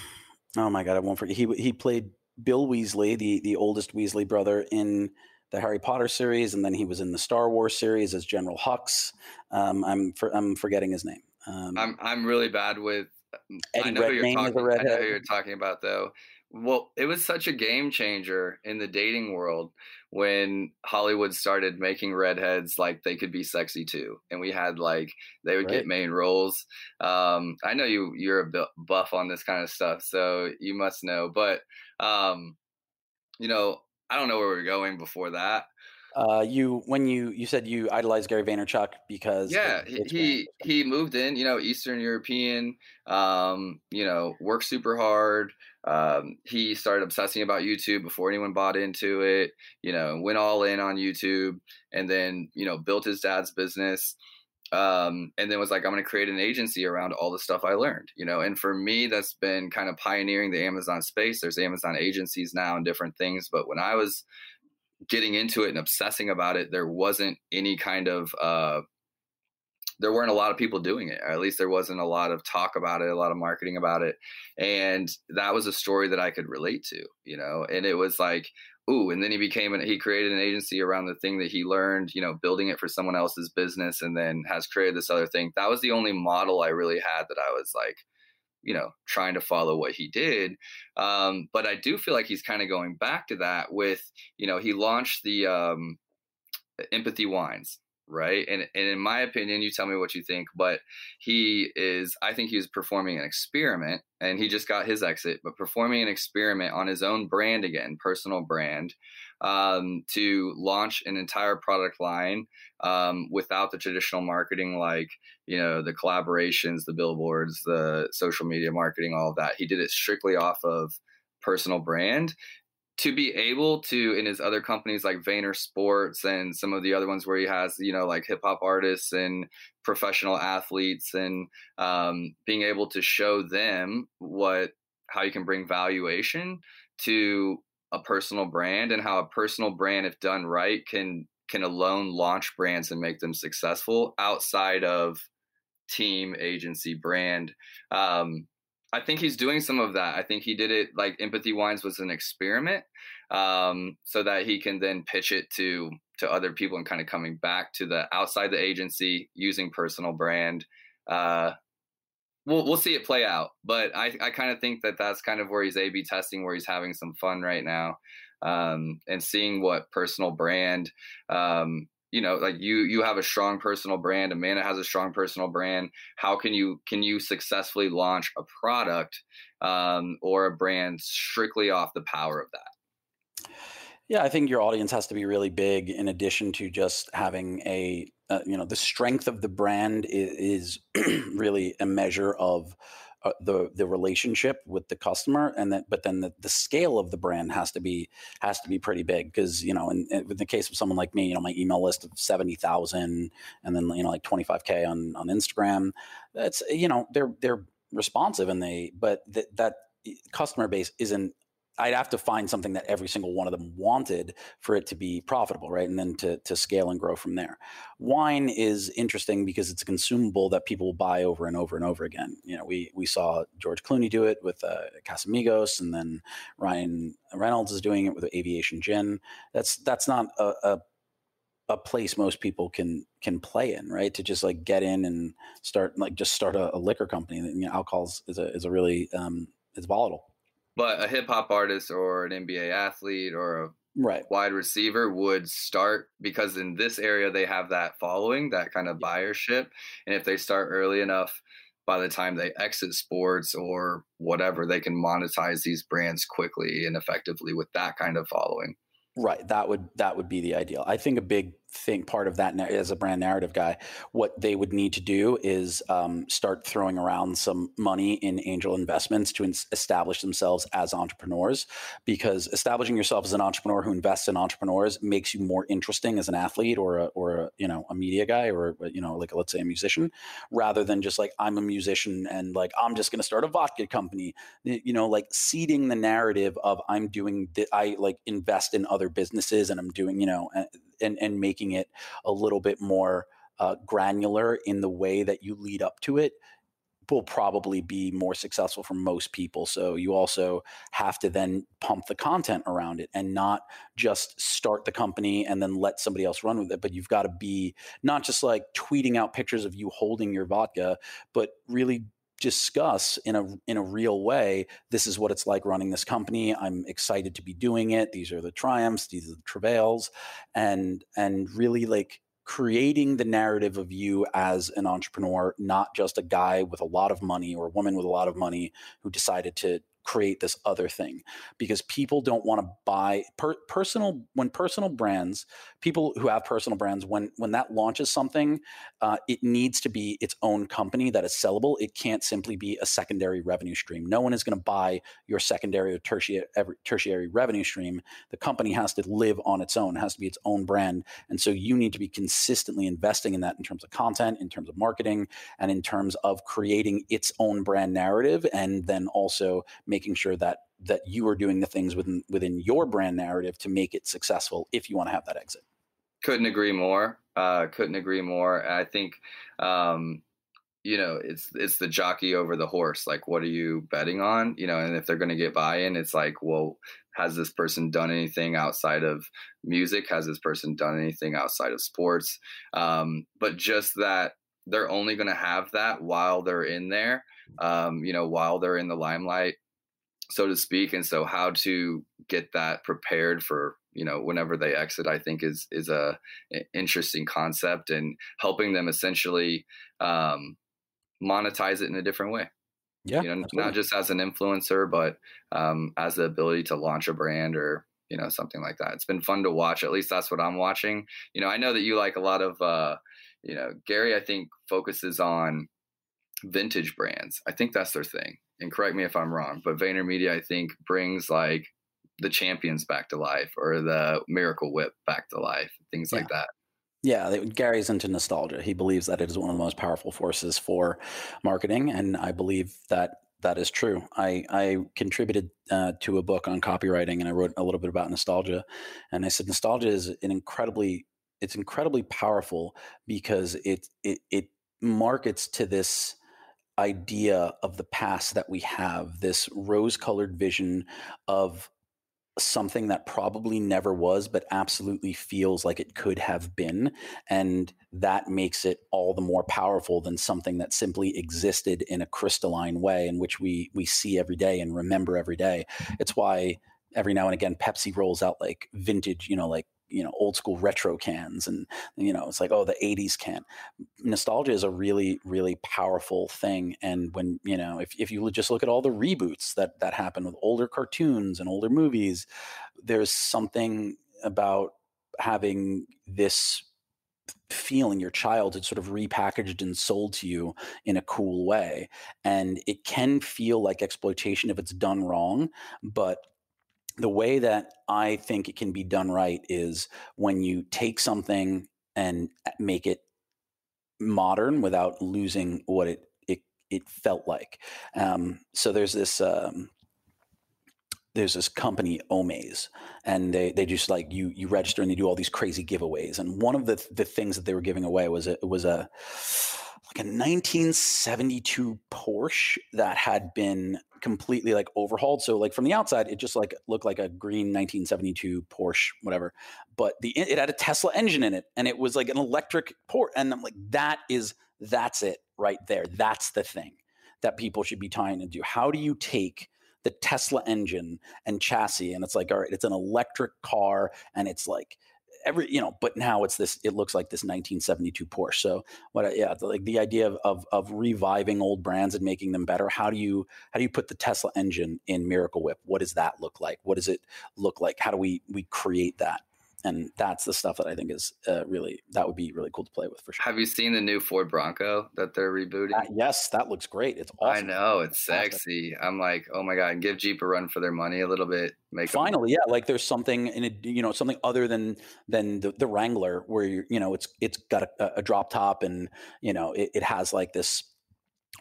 Speaker 3: my god, I won't forget. He he played Bill Weasley, the the oldest Weasley brother in the Harry Potter series, and then he was in the Star Wars series as General Hux. Um, I'm for, I'm forgetting his name.
Speaker 2: Um, I'm I'm really bad with. Um, Eddie I know Redmayne you're talking, I know who you're talking about though. Well, it was such a game changer in the dating world when Hollywood started making redheads like they could be sexy too, and we had like they would right. get main roles. Um, I know you you're a buff on this kind of stuff, so you must know. But um, you know, I don't know where we're going before that.
Speaker 3: Uh, you when you you said you idolized Gary Vaynerchuk because
Speaker 2: yeah he he moved in you know Eastern European um, you know worked super hard um, he started obsessing about YouTube before anyone bought into it you know went all in on YouTube and then you know built his dad's business um, and then was like i'm going to create an agency around all the stuff i learned you know and for me that's been kind of pioneering the amazon space. There's amazon agencies now and different things but when i was getting into it and obsessing about it, there wasn't any kind of uh, there weren't a lot of people doing it. At least there wasn't a lot of talk about it, a lot of marketing about it. And that was a story that I could relate to, you know. And it was like, ooh, and then he became an he created an agency around the thing that he learned, you know, building it for someone else's business and then has created this other thing. That was the only model I really had that I was like, you know, trying to follow what he did. Um, but I do feel like he's kind of going back to that with, you know, he launched the um, empathy wines right and and in my opinion you tell me what you think but he is i think he was performing an experiment and he just got his exit but performing an experiment on his own brand again personal brand um, to launch an entire product line um, without the traditional marketing like you know the collaborations the billboards the social media marketing all of that. He did it strictly off of personal brand. To be able to in his other companies like Vayner Sports and some of the other ones where he has you know like hip hop artists and professional athletes and um, being able to show them what how you can bring valuation to a personal brand and how a personal brand if done right can can alone launch brands and make them successful outside of team agency brand um, I think he's doing some of that. I think he did it like Empathy Wines was an experiment, um, so that he can then pitch it to to other people and kind of coming back to the outside the agency using personal brand. Uh, we'll we'll see it play out, but I I kind of think that that's kind of where he's A/B testing, where he's having some fun right now. um, and seeing what personal brand um, you know like you you have a strong personal brand amanda has a strong personal brand how can you can you successfully launch a product um, or a brand strictly off the power of that
Speaker 3: yeah i think your audience has to be really big in addition to just having a uh, you know the strength of the brand is, is really a measure of uh, the the relationship with the customer and that but then the, the scale of the brand has to be has to be pretty big because you know in, in, the case of someone like me you know my email list of 70,000 and then you know like 25k on on Instagram that's you know they're they're responsive and they but th- that customer base isn't I'd have to find something that every single one of them wanted for it to be profitable, right? And then to, to scale and grow from there. Wine is interesting because it's a consumable that people will buy over and over and over again. You know, we we saw George Clooney do it with uh, Casamigos, and then Ryan Reynolds is doing it with Aviation Gin. That's that's not a, a a place most people can can play in, right? To just like get in and start like just start a, a liquor company. You know, alcohol is a is a really um, it's volatile.
Speaker 2: But a hip hop artist or an NBA athlete or a
Speaker 3: right
Speaker 2: wide receiver would start because in this area they have that following, that kind of buyership, and if they start early enough, by the time they exit sports or whatever, they can monetize these brands quickly and effectively with that kind of following.
Speaker 3: Right. That would that would be the ideal. I think a big thing part of that as a brand narrative guy, what they would need to do is um, start throwing around some money in angel investments to in- establish themselves as entrepreneurs. Because establishing yourself as an entrepreneur who invests in entrepreneurs makes you more interesting as an athlete or a, or a, you know a media guy or you know like let's say a musician, rather than just like I'm a musician and like I'm just going to start a vodka company. You know, like seeding the narrative of I'm doing th- I like invest in other businesses and I'm doing you know and, and making it a little bit more uh, granular in the way that you lead up to it will probably be more successful for most people. So you also have to then pump the content around it and not just start the company and then let somebody else run with it. But you've got to be not just like tweeting out pictures of you holding your vodka, but really discuss in a in a real way this is what it's like running this company i'm excited to be doing it these are the triumphs these are the travails and and really like creating the narrative of you as an entrepreneur not just a guy with a lot of money or a woman with a lot of money who decided to create this other thing because people don't want to buy per, personal when personal brands people who have personal brands when when that launches something uh, it needs to be its own company that is sellable. It can't simply be a secondary revenue stream. No one is going to buy your secondary or tertiary tertiary revenue stream. The company has to live on its own. It has to be its own brand. And so you need to be consistently investing in that in terms of content in terms of marketing and in terms of creating its own brand narrative and then also making sure that that you are doing the things within within your brand narrative to make it successful if you want to have that exit.
Speaker 2: Couldn't agree more uh, couldn't agree more. I think um, you know it's it's the jockey over the horse like what are you betting on? You know and if they're going to get buy-in it's like well has this person done anything outside of music? Has this person done anything outside of sports? Um, but just that they're only going to have that while they're in there um, you know while they're in the limelight so to speak. And so how to get that prepared for you know whenever they exit i think is is a, interesting concept and helping them essentially um, monetize it in a different way
Speaker 3: yeah
Speaker 2: you know absolutely. not just as an influencer but um, as the ability to launch a brand or you know something like that it's been fun to watch at least that's what i'm watching you know i know that you like a lot of uh, you know gary i think focuses on vintage brands i think that's their thing and correct me if I'm wrong, but VaynerMedia, I think, brings like the champions back to life or the miracle whip back to life, things yeah. like that.
Speaker 3: Yeah, Gary's into nostalgia. He believes that it is one of the most powerful forces for marketing, and I believe that that is true. I I contributed uh, to a book on copywriting, and I wrote a little bit about nostalgia. And I said nostalgia is an incredibly it's incredibly powerful because it it it markets to this idea of the past that we have, this rose colored vision of something that probably never was, but absolutely feels like it could have been. And that makes it all the more powerful than something that simply existed in a crystalline way in which we we see every day and remember every day. Mm-hmm. It's why every now and again Pepsi rolls out like vintage, you know, like you know old school retro cans and you know it's like oh the 80s can. Nostalgia is a really really powerful thing and when you know if, if you just look at all the reboots that that happen with older cartoons and older movies there's something about having this feeling your child it's sort of repackaged and sold to you in a cool way and it can feel like exploitation if it's done wrong but the way that I think it can be done right is when you take something and make it modern without losing what it it, it felt like. Um, so there's this um, there's this company Omaze, and they they just like you you register and they do all these crazy giveaways. And one of the the things that they were giving away was a, was a like a 1972 Porsche that had been completely like overhauled. So like from the outside, it just like looked like a green 1972 Porsche, whatever. But the it had a Tesla engine in it, and it was like an electric port. And I'm like, that is that's it right there. That's the thing that people should be trying to do. How do you take the Tesla engine and chassis, and it's like, all right, it's an electric car, and it's like every you know but now it's this it looks like this 1972 porsche. So what yeah like the idea of, of, of reviving old brands and making them better how do you how do you put the tesla engine in miracle whip? What does that look like? What does it look like? How do we we create that and that's the stuff that I think is uh, really that would be really cool to play with for sure.
Speaker 2: Have you seen the new Ford Bronco that they're rebooting? Uh,
Speaker 3: yes, that looks great. It's awesome.
Speaker 2: I know it's sexy. I'm like, oh my god, and give Jeep a run for their money a little bit.
Speaker 3: Make finally, yeah, like there's something in it, you know, something other than than the, the Wrangler where you you know it's it's got a, a drop top and you know it, it has like this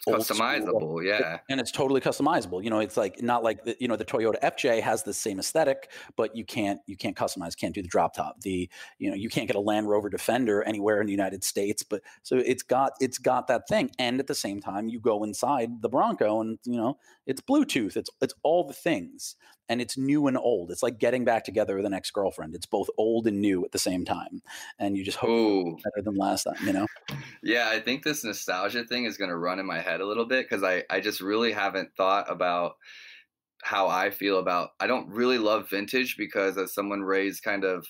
Speaker 2: customizable yeah.
Speaker 3: and it's totally customizable you know it's like not like the, you know the toyota fj has the same aesthetic but you can't you can't customize can't do the drop top. The you know you can't get a land rover defender anywhere in the united states but so it's got it's got that thing. And at the same time you go inside the bronco and you know it's bluetooth it's it's all the things and it's new and old. It's like getting back together with an ex girlfriend. It's both old and new at the same time, and you just hope Ooh. better than last time. You know?
Speaker 2: Yeah, I think this nostalgia thing is going to run in my head a little bit because I I just really haven't thought about how I feel about. I don't really love vintage because as someone raised kind of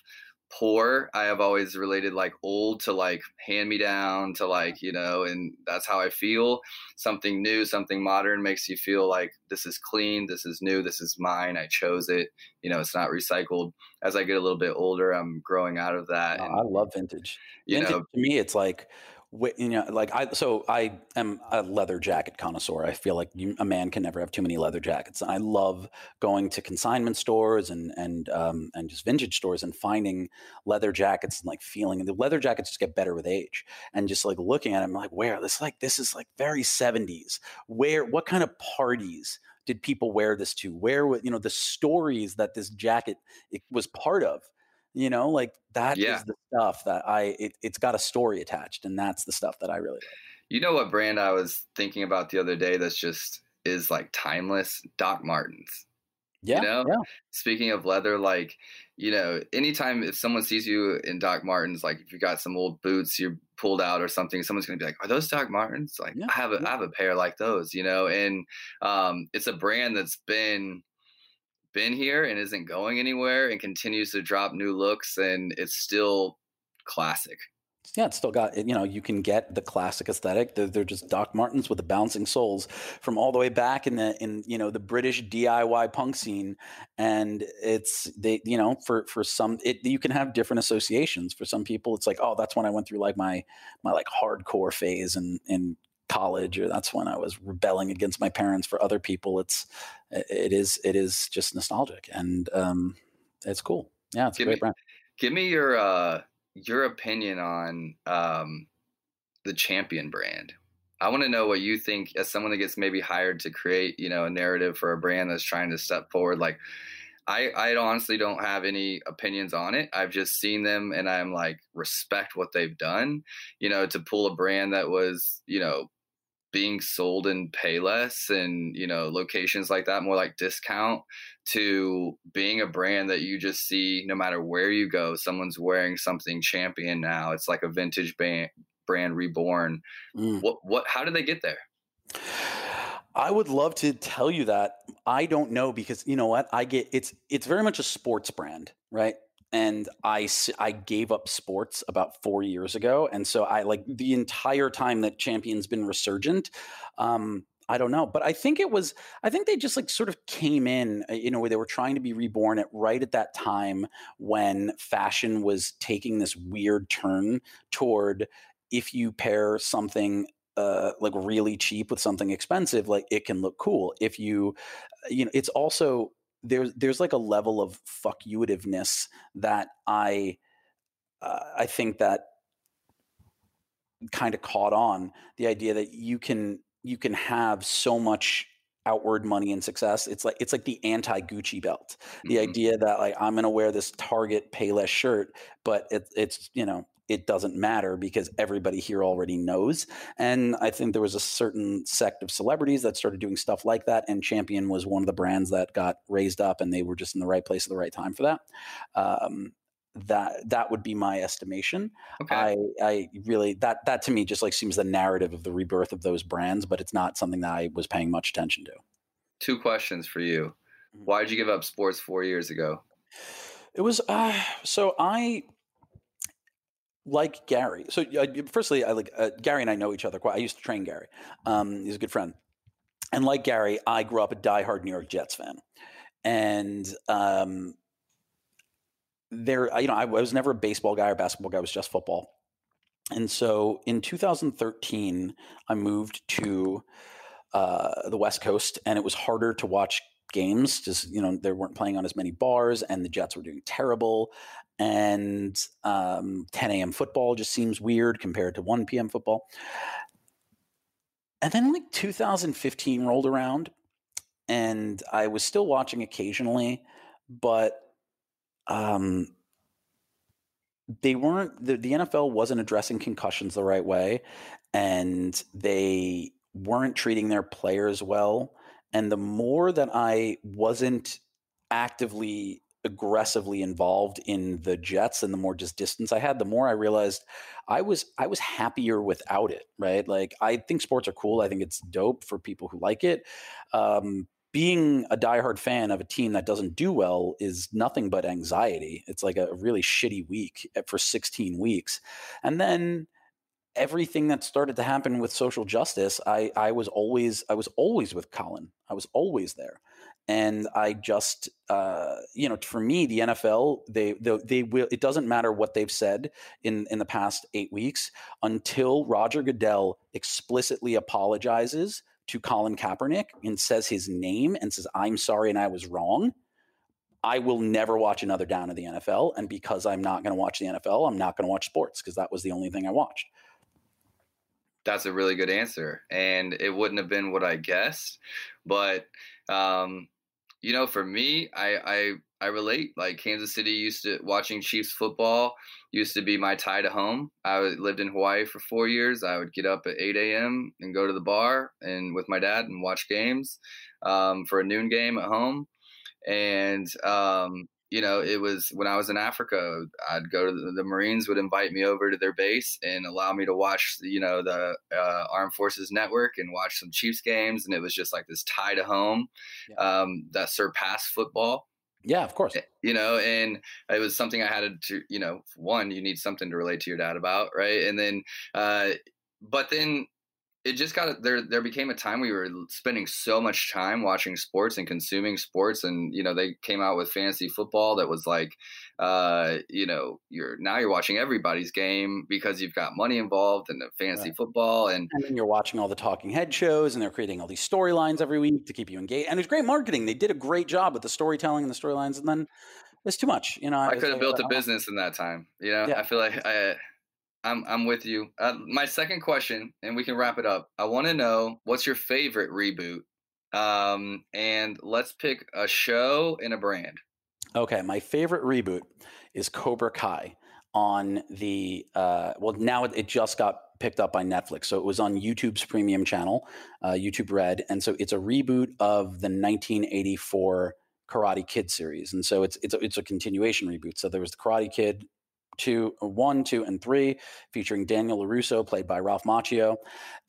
Speaker 2: poor i have always related like old to like hand me down to like you know and that's how i feel. Something new something modern makes you feel like this is clean this is new this is mine i chose it you know it's not recycled. As i get a little bit older i'm growing out of that
Speaker 3: oh, and, i love vintage. vintage know, to me it's like you know, like I, so I am a leather jacket connoisseur. I feel like you, a man can never have too many leather jackets. And I love going to consignment stores and, and, um, and just vintage stores and finding leather jackets and like feeling And the leather jackets just get better with age and just like looking at them like, where this, like, this is like very seventies where, what kind of parties did people wear this to? Where, you know, the stories that this jacket it was part of you know like that yeah. is the stuff that i it, it's got a story attached and that's the stuff that i really like
Speaker 2: you know what brand i was thinking about the other day that's just is like timeless doc martens
Speaker 3: yeah,
Speaker 2: you know
Speaker 3: yeah.
Speaker 2: speaking of leather like you know anytime if someone sees you in doc martens like if you got some old boots you're pulled out or something someone's gonna be like are those doc martens like yeah, i have a yeah. I have a pair like those you know and um it's a brand that's been been here and isn't going anywhere and continues to drop new looks and it's still classic.
Speaker 3: Yeah, it's still got you know you can get the classic aesthetic. They're, they're, just Doc Martens with the bouncing soles from all the way back in the in you know the British DIY punk scene, and it's they you know for for some it you can have different associations. For some people, it's like oh that's when I went through like my my like hardcore phase and and college or that's when I was rebelling against my parents. For other people, it's it is it is just nostalgic and um, it's cool. Yeah, it's
Speaker 2: give
Speaker 3: a great
Speaker 2: me,
Speaker 3: brand.
Speaker 2: Give me your uh, your opinion on um, the Champion brand. I want to know what you think as someone that gets maybe hired to create, you know, a narrative for a brand that's trying to step forward. Like, I, I honestly don't have any opinions on it. I've just seen them and I'm like, respect what they've done, you know, to pull a brand that was, you know, being sold in Payless and you know locations like that, more like discount, to being a brand that you just see no matter where you go, someone's wearing something champion now. It's like a vintage band, brand reborn. Mm. What what? How did they get there?
Speaker 3: I would love to tell you that. I don't know because you know what? I get it's it's very much a sports brand, right? And I I gave up sports about 4 years ago and so I like the entire time that Champion's been resurgent um I don't know, but I think it was. I think they just like sort of came in, you know, where they were trying to be reborn at right at that time when fashion was taking this weird turn toward if you pair something uh, like really cheap with something expensive, like it can look cool. If you, uh, you know, it's also there's there's like a level of fuck that I uh, I think that kind of caught on the idea that you can you can have so much outward money and success. It's like it's like the anti Gucci belt. The mm-hmm. idea that like I'm going to wear this Target Payless shirt, but it, it's you know it doesn't matter because everybody here already knows. And I think there was a certain sect of celebrities that started doing stuff like that, and Champion was one of the brands that got raised up, and they were just in the right place at the right time for that. Um, that that would be my estimation. Okay. I I really that that to me just like seems the narrative of the rebirth of those brands, but it's not something that I was paying much attention to.
Speaker 2: Two questions for you. Mm-hmm. Why did you give up sports four years ago?
Speaker 3: It was uh, so I like Gary. So uh, firstly, I like uh, Gary and I know each other quite. I used to train Gary. Um, he's a good friend, and like Gary, I grew up a diehard New York Jets fan, and um, there, you know, I was never a baseball guy or basketball guy. I was just football. And so in 2013, I moved to uh, the West Coast, and it was harder to watch games. Just you know, they weren't playing on as many bars, and the Jets were doing terrible. And um, 10 a.m. football just seems weird compared to 1 p.m. football. And then like 2015 rolled around, and I was still watching occasionally, but um, they weren't the, the NFL wasn't addressing concussions the right way, and they weren't treating their players well. And the more that I wasn't actively aggressively involved in the Jets and the more just distance I had, the more I realized I was I was happier without it. Right? Like I think sports are cool. I think it's dope for people who like it. Um, being a diehard fan of a team that doesn't do well is nothing but anxiety. It's like a really shitty week eh, for 16 weeks. And then everything that started to happen with social justice, I, I was always I was always with Colin. I was always there. And I just, uh, you know, for me, the NFL, they, they, they will. It doesn't matter what they've said in in the past eight weeks until Roger Goodell explicitly apologizes to Colin Kaepernick and says his name and says, I'm sorry and I was wrong, I will never watch another down of the NFL. And because I'm not going to watch the NFL, I'm not going to watch sports because that was the only thing I watched.
Speaker 2: That's a really good answer. And it wouldn't have been what I guessed. But, um, you know, for me, I, I, I relate. Like Kansas City used to watching Chiefs football used to be my tie to home. I lived in Hawaii for four years. I would get up at 8 a.m. and go to the bar and with my dad and watch games um, for a noon game at home. And um, you know, it was when I was in Africa, I'd go to the, the, Marines would invite me over to their base and allow me to watch, you know, the uh, Armed Forces Network and watch some Chiefs games. And it was just like this tie to home yeah. um, that surpassed football.
Speaker 3: Yeah, of course.
Speaker 2: You know, and it was something I had to, you know, one, you need something to relate to your dad about, right? And then, uh, but then it just got there there became a time we were spending so much time watching sports and consuming sports and you know they came out with fantasy football that was like uh you know you're now you're watching everybody's game because you've got money involved in the fantasy right. football and
Speaker 3: and then you're watching all the talking head shows and they're creating all these storylines every week to keep you engaged and it's great marketing they did a great job with the storytelling and the storylines and then it's too much you know
Speaker 2: i could have built a business in that time you know yeah. i feel like i I'm I'm with you. Uh, my second question, and we can wrap it up. I want to know what's your favorite reboot, um, and let's pick a show and a brand.
Speaker 3: Okay, my favorite reboot is Cobra Kai on the uh, well now it, just got picked up by Netflix, so it was on YouTube's premium channel, uh, YouTube Red, and so it's a reboot of the 1984 Karate Kid series, and so it's it's a, it's a continuation reboot. So there was the Karate Kid two, uh, one, two, and three, featuring Daniel LaRusso, played by Ralph Macchio.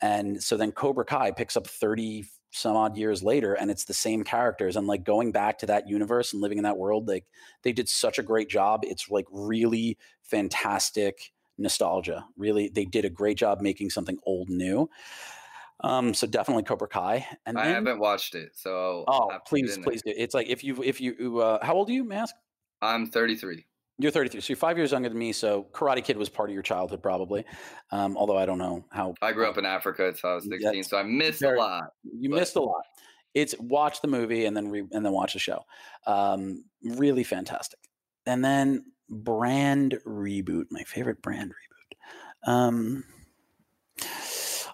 Speaker 3: And so then Cobra Kai picks up 30 some odd years later and it's the same characters and like going back to that universe and living in that world like they did such a great job it's like really fantastic nostalgia really they did a great job making something old new um, so definitely Cobra Kai.
Speaker 2: And I haven't watched it, so
Speaker 3: oh, please, please do. It's like if you if you uh, how old are you, Mask?
Speaker 2: I'm 33.
Speaker 3: You're 33, so you're five years younger than me. So Karate Kid was part of your childhood, probably. Um, although I don't know how.
Speaker 2: I grew up in Africa until I was 16, so I missed very, a lot.
Speaker 3: You but. missed a lot. It's watch the movie and then re, and then watch the show. Um, really fantastic. And then brand reboot, my favorite brand reboot. Um,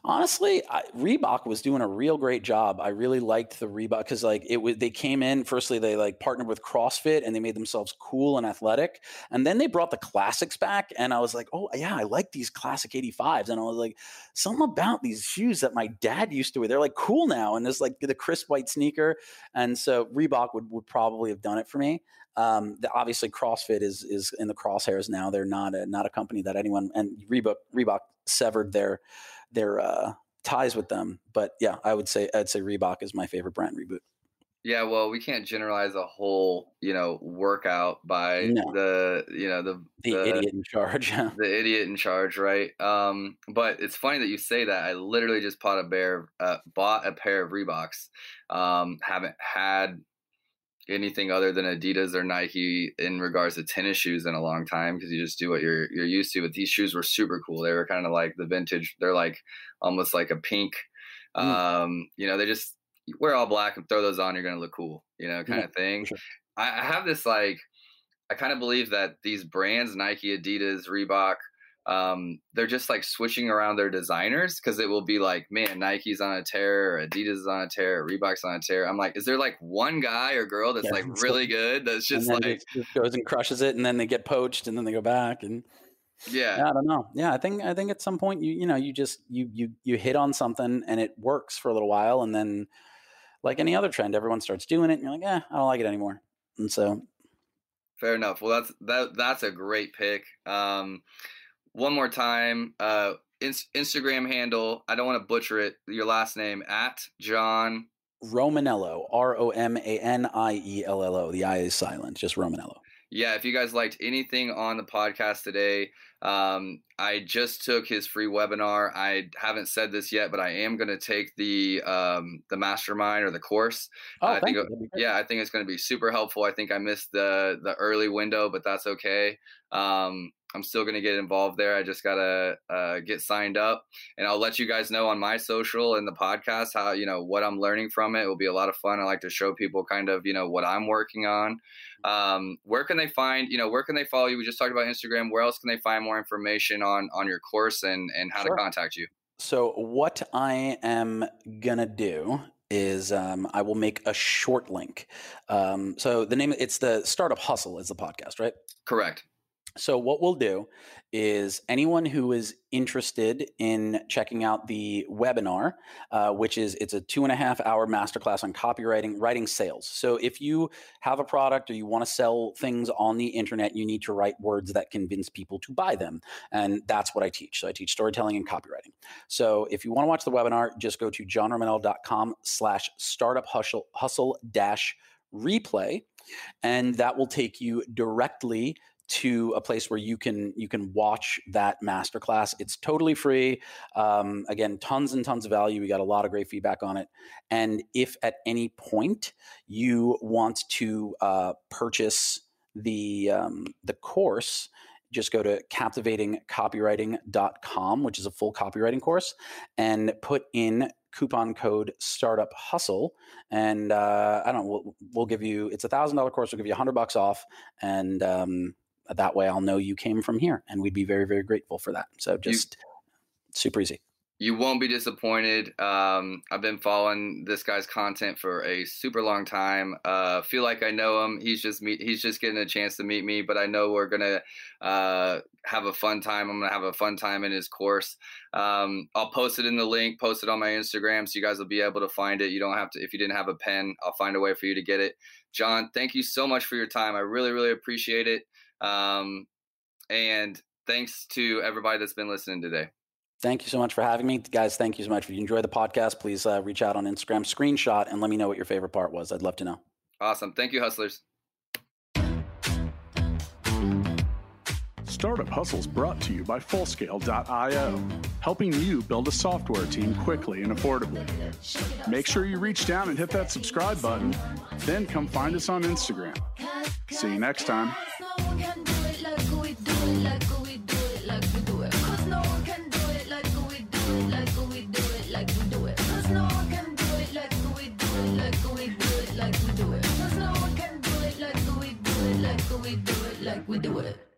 Speaker 3: honestly, I, Reebok was doing a real great job. I really liked the Reebok because like it was they came in firstly they like partnered with CrossFit and they made themselves cool and athletic, and then they brought the classics back, and I was like, oh yeah, I like these classic 85s, and I was like, something about these shoes that my dad used to wear, they're like cool now, and there's like the crisp white sneaker, and so Reebok would would probably have done it for me. Um, the, obviously, CrossFit is is in the crosshairs now. They're not a not a company that anyone and Reebok Reebok severed their their uh, ties with them. But yeah, I would say I'd say Reebok is my favorite brand reboot.
Speaker 2: Yeah, well, we can't generalize a whole, you know, workout by no. the, you know, the,
Speaker 3: the, the idiot in charge.
Speaker 2: the idiot in charge, right? Um, but it's funny that you say that. I literally just bought a bear, uh, bought a pair of Reeboks. Um, haven't had anything other than Adidas or Nike in regards to tennis shoes in a long time because you just do what you're you're used to. But these shoes were super cool. They were kind of like the vintage. They're like almost like a pink. Mm. Um, you know, they just wear all black and throw those on. You're gonna look cool. You know, kind yeah, of thing. Sure. I, I have this like I kind of believe that these brands, Nike, Adidas, Reebok, um, they're just like switching around their designers because it will be like, man, Nike's on a tear, or Adidas is on a tear, or Reebok's on a tear. I'm like, is there like one guy or girl that's yeah, like really good that's just like
Speaker 3: just goes and crushes it, and then they get poached, and then they go back and.
Speaker 2: Yeah.
Speaker 3: yeah. I don't know. Yeah, I think I think at some point you you know you just you you you hit on something and it works for a little while and then like any other trend, everyone starts doing it and you're like, yeah, I don't like it anymore. And so
Speaker 2: fair enough. Well, that's that that's a great pick. Um, one more time. Uh, Instagram handle. I don't want to butcher it. Your last name at John
Speaker 3: Romaniello. R O M A N I E L L O. The I is silent. Just Romaniello.
Speaker 2: Yeah. If you guys liked anything on the podcast today, um, I just took his free webinar. I haven't said this yet, but I am going to take the um, the mastermind or the course.
Speaker 3: Oh,
Speaker 2: I think,
Speaker 3: yeah,
Speaker 2: I think it's going to be super helpful. I think I missed the the early window, but that's okay. Um, I'm still going to get involved there. I just got to uh, get signed up and I'll let you guys know on my social and the podcast how, you know, what I'm learning from it. It will be a lot of fun. I like to show people kind of, you know, what I'm working on. Um, where can they find, you know, where can they follow you? We just talked about Instagram. Where else can they find more information on, on your course and, and how sure. to contact you?
Speaker 3: So what I am going to do is um, I will make a short link. Um, so the name, it's the Startup Hustle is the podcast, right?
Speaker 2: Correct.
Speaker 3: So, what we'll do is anyone who is interested in checking out the webinar, uh, which is it's a two and a half hour masterclass on copywriting, writing sales. So, if you have a product or you want to sell things on the internet, you need to write words that convince people to buy them, and that's what I teach. So, I teach storytelling and copywriting. So, if you want to watch the webinar, just go to johnromaniello.com/slash startup hustle hustle dash replay and that will take you directly to a place where you can you can watch that masterclass. It's totally free. Um, again, tons and tons of value. We got a lot of great feedback on it. And if at any point you want to uh, purchase the um, the course, just go to captivatingcopywriting.com, which is a full copywriting course, and put in coupon code startup hustle and uh, i don't know we'll, we'll, give you it's a thousand dollar course we'll give you a hundred bucks off and um, that way I'll know you came from here and we'd be very, very grateful for that. So just you, super easy.
Speaker 2: You won't be disappointed. Um, I've been following this guy's content for a super long time. Uh, feel like I know him. He's just meet, he's just getting a chance to meet me, but I know we're gonna uh, have a fun time. I'm gonna have a fun time in his course. Um, I'll post it in the link, post it on my Instagram, so you guys will be able to find it. You don't have to if you didn't have a pen. I'll find a way for you to get it. John, thank you so much for your time. I really, really appreciate it. Um, and thanks to everybody that's been listening today.
Speaker 3: Thank you so much for having me. Guys, thank you so much. If you enjoy the podcast, please uh, reach out on Instagram, screenshot, and let me know what your favorite part was. I'd love to know.
Speaker 2: Awesome. Thank you, hustlers.
Speaker 1: Startup Hustles brought to you by Fullscale.io, helping you build a software team quickly and affordably. Make sure you reach down and hit that subscribe button, then come find us on Instagram. See you next time
Speaker 4: can do it like we do it, like we do it, like we do it. No one can do it like we do it, like we do it, like we do it. No one can do it like we do it, like we do it, like we do it. No one can do it like we do it, like we do it, like we do it.